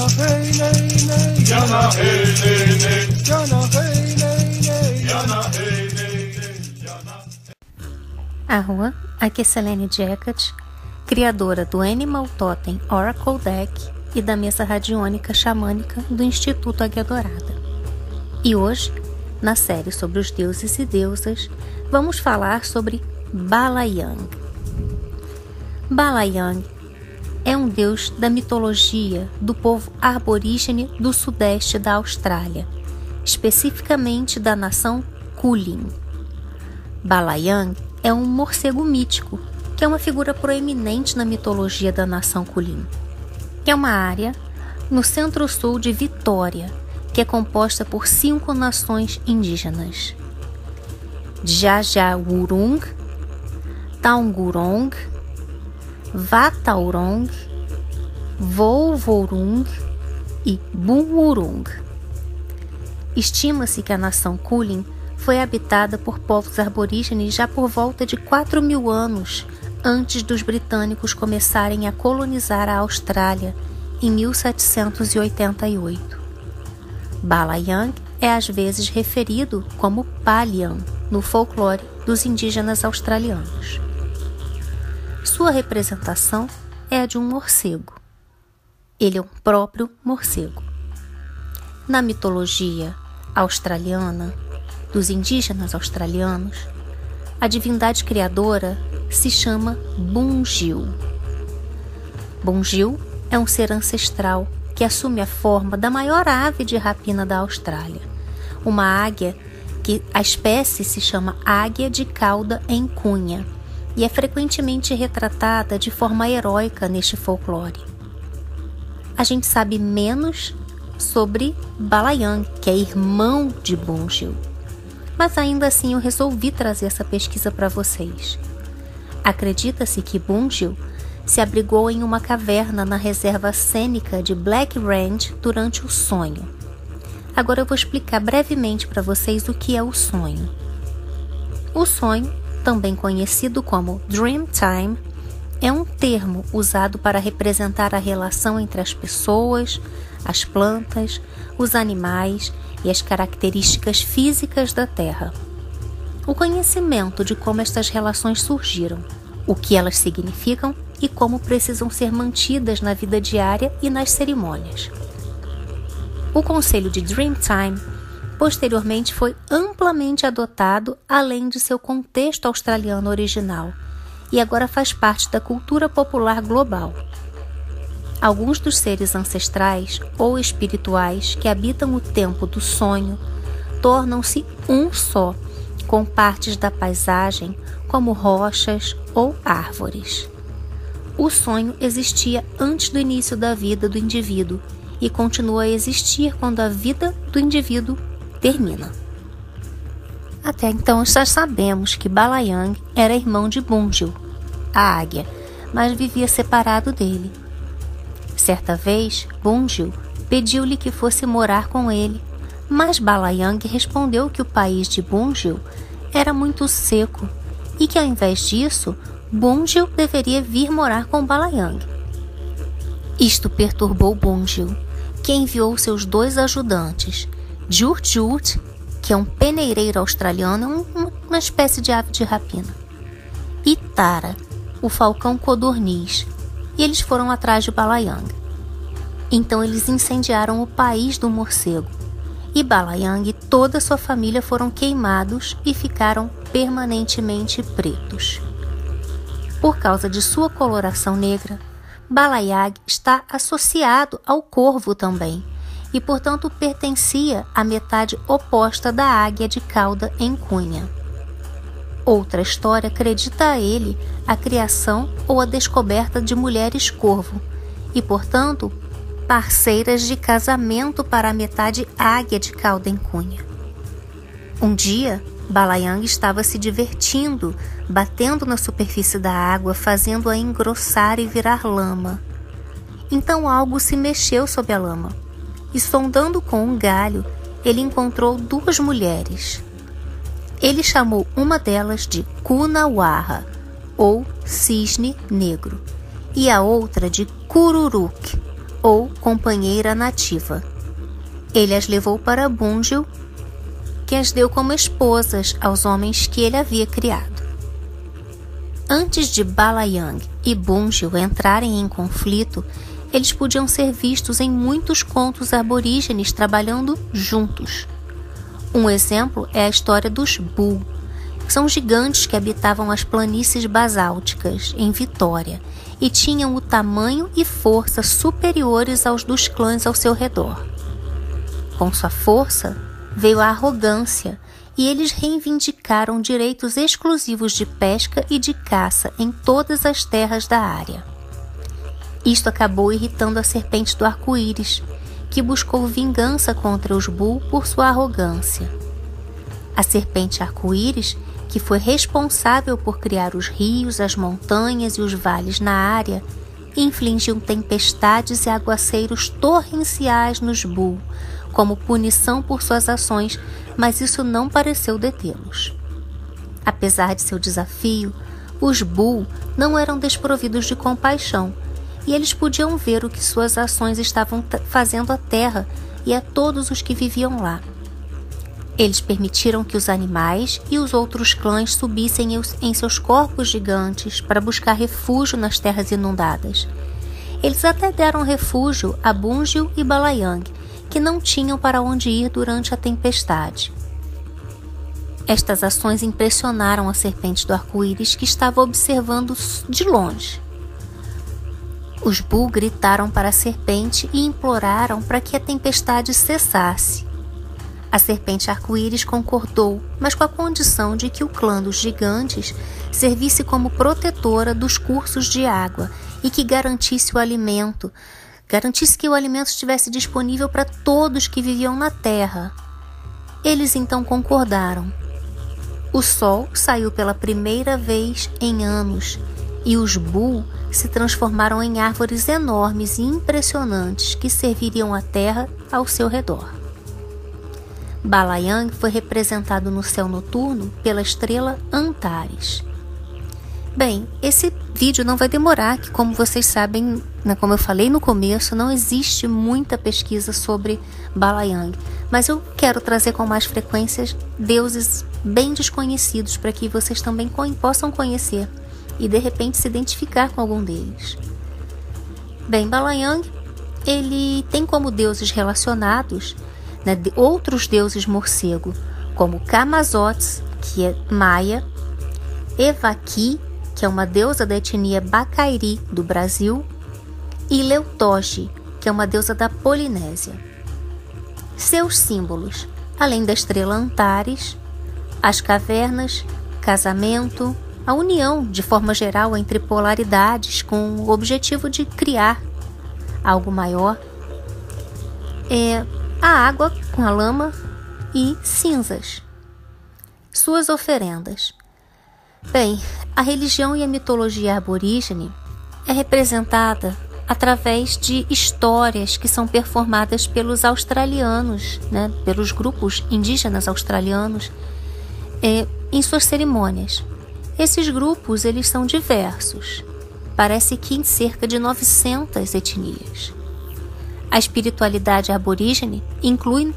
Jana hey nay nay. Jana hey nay nay. Jana hey nay nay. Jana hey aqui é Selene Jacket, criadora do Animal Totem Oracle Deck e da mesa radiônica xamânica do Instituto Águia Dourada. E hoje, na série sobre os deuses e deusas, vamos falar sobre Balayang. Balayang é um deus da mitologia do povo aborígene do sudeste da Austrália, especificamente da nação Kulin. Balayang é um morcego mítico, que é uma figura proeminente na mitologia da nação Kulin. É uma área no centro-sul de Vitória, que é composta por cinco nações indígenas: Jajawurung, Taungurong, Vataurong, Volvorung e Bunwurung. Estima-se que a nação Kulin foi habitada por povos aborígenes já por volta de 4 mil anos antes dos britânicos começarem a colonizar a Austrália em 1788. Balayang é às vezes referido como Palian no folclore dos indígenas australianos. Sua representação é a de um morcego. Ele é um próprio morcego. Na mitologia australiana, dos indígenas australianos, a divindade criadora se chama Bunjil. Bunjil é um ser ancestral que assume a forma da maior ave de rapina da Austrália, uma águia que a espécie se chama águia de cauda em cunha e é frequentemente retratada de forma heróica neste folclore. A gente sabe menos sobre Balayan, que é irmão de Bunjil mas ainda assim eu resolvi trazer essa pesquisa para vocês. Acredita-se que Bunjil se abrigou em uma caverna na reserva cênica de Black Range durante o sonho. Agora eu vou explicar brevemente para vocês o que é o sonho. O sonho, também conhecido como Dream Time, é um termo usado para representar a relação entre as pessoas, as plantas, os animais e as características físicas da Terra. O conhecimento de como estas relações surgiram, o que elas significam e como precisam ser mantidas na vida diária e nas cerimônias. O conceito de Dreamtime posteriormente foi amplamente adotado além de seu contexto australiano original e agora faz parte da cultura popular global. Alguns dos seres ancestrais ou espirituais que habitam o tempo do sonho tornam-se um só, com partes da paisagem, como rochas ou árvores. O sonho existia antes do início da vida do indivíduo e continua a existir quando a vida do indivíduo termina. Até então já sabemos que Balayang era irmão de Bunjil, a águia, mas vivia separado dele. Certa vez, Bunjil pediu-lhe que fosse morar com ele, mas Balayang respondeu que o país de Bunjil era muito seco e que ao invés disso, Bunjil deveria vir morar com Balayang. Isto perturbou Bunjil, que enviou seus dois ajudantes, Jurt que é um peneireiro australiano, uma espécie de ave de rapina, e Tara, o falcão codorniz, e eles foram atrás de Balayang. Então eles incendiaram o país do morcego, e Balayang e toda sua família foram queimados e ficaram permanentemente pretos. Por causa de sua coloração negra, Balayag está associado ao corvo também, e portanto pertencia à metade oposta da águia de cauda em cunha. Outra história acredita a ele a criação ou a descoberta de mulheres corvo e, portanto, parceiras de casamento para a metade águia de cauda em cunha. Um dia, Balayang estava se divertindo, batendo na superfície da água, fazendo-a engrossar e virar lama. Então algo se mexeu sob a lama, e sondando com um galho, ele encontrou duas mulheres. Ele chamou uma delas de Kunawarra, ou cisne negro, e a outra de Kururuk, ou companheira nativa. Ele as levou para Bunjil, que as deu como esposas aos homens que ele havia criado. Antes de Balayang e Bunjil entrarem em conflito, eles podiam ser vistos em muitos contos aborígenes trabalhando juntos. Um exemplo é a história dos Bull. São gigantes que habitavam as planícies basálticas, em Vitória, e tinham o tamanho e força superiores aos dos clãs ao seu redor. Com sua força veio a arrogância, e eles reivindicaram direitos exclusivos de pesca e de caça em todas as terras da área. Isto acabou irritando a serpente do arco-íris, que buscou vingança contra os Bull por sua arrogância. A serpente arco-íris, que foi responsável por criar os rios, as montanhas e os vales na área, infligiu tempestades e aguaceiros torrenciais nos Bull, como punição por suas ações, mas isso não pareceu detê-los. Apesar de seu desafio, os Bull não eram desprovidos de compaixão e eles podiam ver o que suas ações estavam fazendo à terra e a todos os que viviam lá. Eles permitiram que os animais e os outros clãs subissem em seus corpos gigantes para buscar refúgio nas terras inundadas. Eles até deram refúgio a Bunjil e Balayang, que não tinham para onde ir durante a tempestade. Estas ações impressionaram a serpente do arco-íris que estava observando de longe. Os Bull gritaram para a serpente e imploraram para que a tempestade cessasse. A serpente arco-íris concordou, mas com a condição de que o clã dos gigantes servisse como protetora dos cursos de água e que garantisse o alimento, garantisse que o alimento estivesse disponível para todos que viviam na terra. Eles então concordaram. O sol saiu pela primeira vez em anos e os Bull se transformaram em árvores enormes e impressionantes que serviriam a terra ao seu redor. Balayang foi representado no céu noturno pela estrela Antares. Bem, esse vídeo não vai demorar, que como vocês sabem, né, como eu falei no começo, não existe muita pesquisa sobre Balayang, mas eu quero trazer com mais frequência deuses bem desconhecidos para que vocês também possam conhecer e de repente se identificar com algum deles. Bem, Balayang ele tem como deuses relacionados né, de outros deuses morcego, como Kamazotes, que é maia, Evaki, que é uma deusa da etnia Bacairi do Brasil, e Leutoge, que é uma deusa da Polinésia. Seus símbolos, além da estrela Antares, as cavernas, casamento, a união, de forma geral, entre polaridades com o objetivo de criar algo maior, é a água com a lama e cinzas. Suas oferendas. Bem, a religião e a mitologia aborígene é representada através de histórias que são performadas pelos australianos, né, pelos grupos indígenas australianos, é, em suas cerimônias. Esses grupos eles são diversos. Parece que em cerca de 900 etnias. A espiritualidade aborígene inclui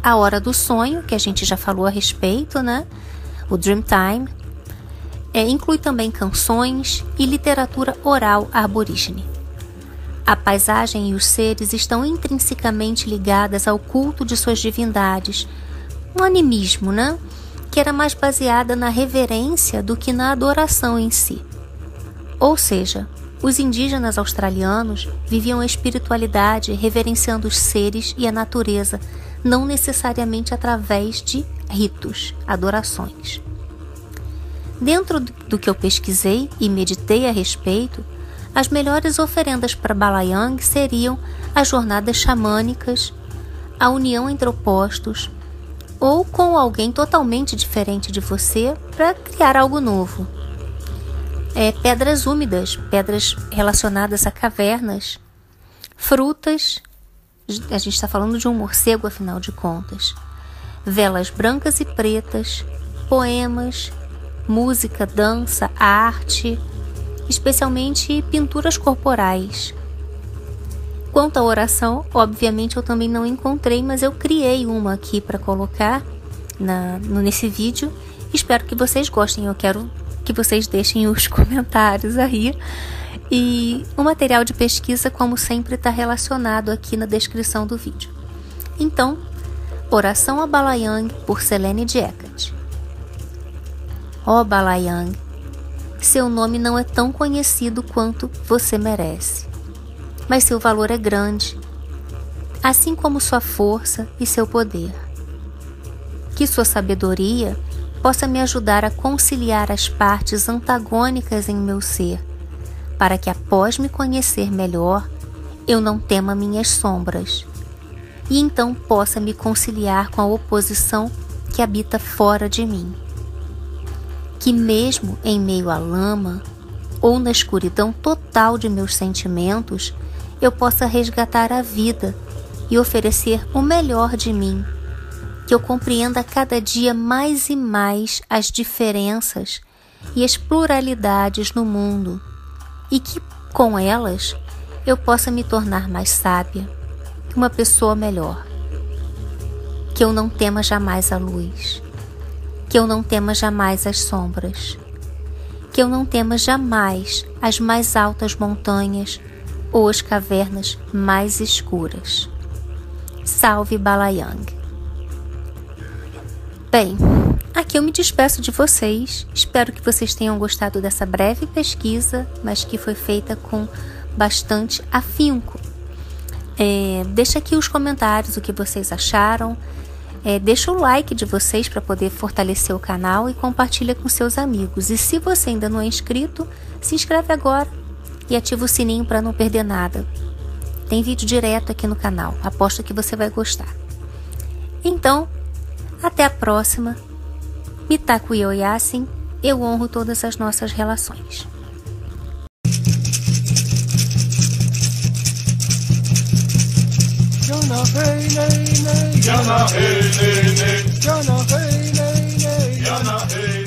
a hora do sonho, que a gente já falou a respeito, né? O Dream Time. É, inclui também canções e literatura oral aborígene. A paisagem e os seres estão intrinsecamente ligadas ao culto de suas divindades, um animismo, né? Que era mais baseada na reverência do que na adoração em si. Ou seja, os indígenas australianos viviam a espiritualidade reverenciando os seres e a natureza, não necessariamente através de ritos, adorações. Dentro do que eu pesquisei e meditei a respeito, as melhores oferendas para Balayang seriam as jornadas xamânicas, a união entre opostos, ou com alguém totalmente diferente de você para criar algo novo. É, pedras úmidas, pedras relacionadas a cavernas, frutas, a gente está falando de um morcego afinal de contas, velas brancas e pretas, poemas, música, dança, arte, especialmente pinturas corporais. Quanto à oração, obviamente eu também não encontrei, mas eu criei uma aqui para colocar na, nesse vídeo. Espero que vocês gostem. Eu quero que vocês deixem os comentários aí. E o material de pesquisa, como sempre, está relacionado aqui na descrição do vídeo. Então, Oração a Balayang por Selene de Hecate. Ó oh, Balayang, seu nome não é tão conhecido quanto você merece, mas seu valor é grande, assim como sua força e seu poder. Que sua sabedoria possa me ajudar a conciliar as partes antagônicas em meu ser, para que após me conhecer melhor, eu não tema minhas sombras, e então possa me conciliar com a oposição que habita fora de mim. Que mesmo em meio à lama ou na escuridão total de meus sentimentos, eu possa resgatar a vida e oferecer o melhor de mim que eu compreenda cada dia mais e mais as diferenças e as pluralidades no mundo e que, com elas, eu possa me tornar mais sábia, uma pessoa melhor. Que eu não tema jamais a luz, que eu não tema jamais as sombras, que eu não tema jamais as mais altas montanhas ou as cavernas mais escuras. Salve Balayang! Bem, aqui eu me despeço de vocês. Espero que vocês tenham gostado dessa breve pesquisa, mas que foi feita com bastante afinco. É, deixa aqui os comentários o que vocês acharam. É, deixa o like de vocês para poder fortalecer o canal e compartilha com seus amigos. E se você ainda não é inscrito, se inscreve agora e ativa o sininho para não perder nada. Tem vídeo direto aqui no canal. Aposto que você vai gostar. Então, até a próxima. Mitaku Yoyasin, eu honro todas as nossas relações. Jana hey nay nay hey, hey. Jana hey nay nay hey,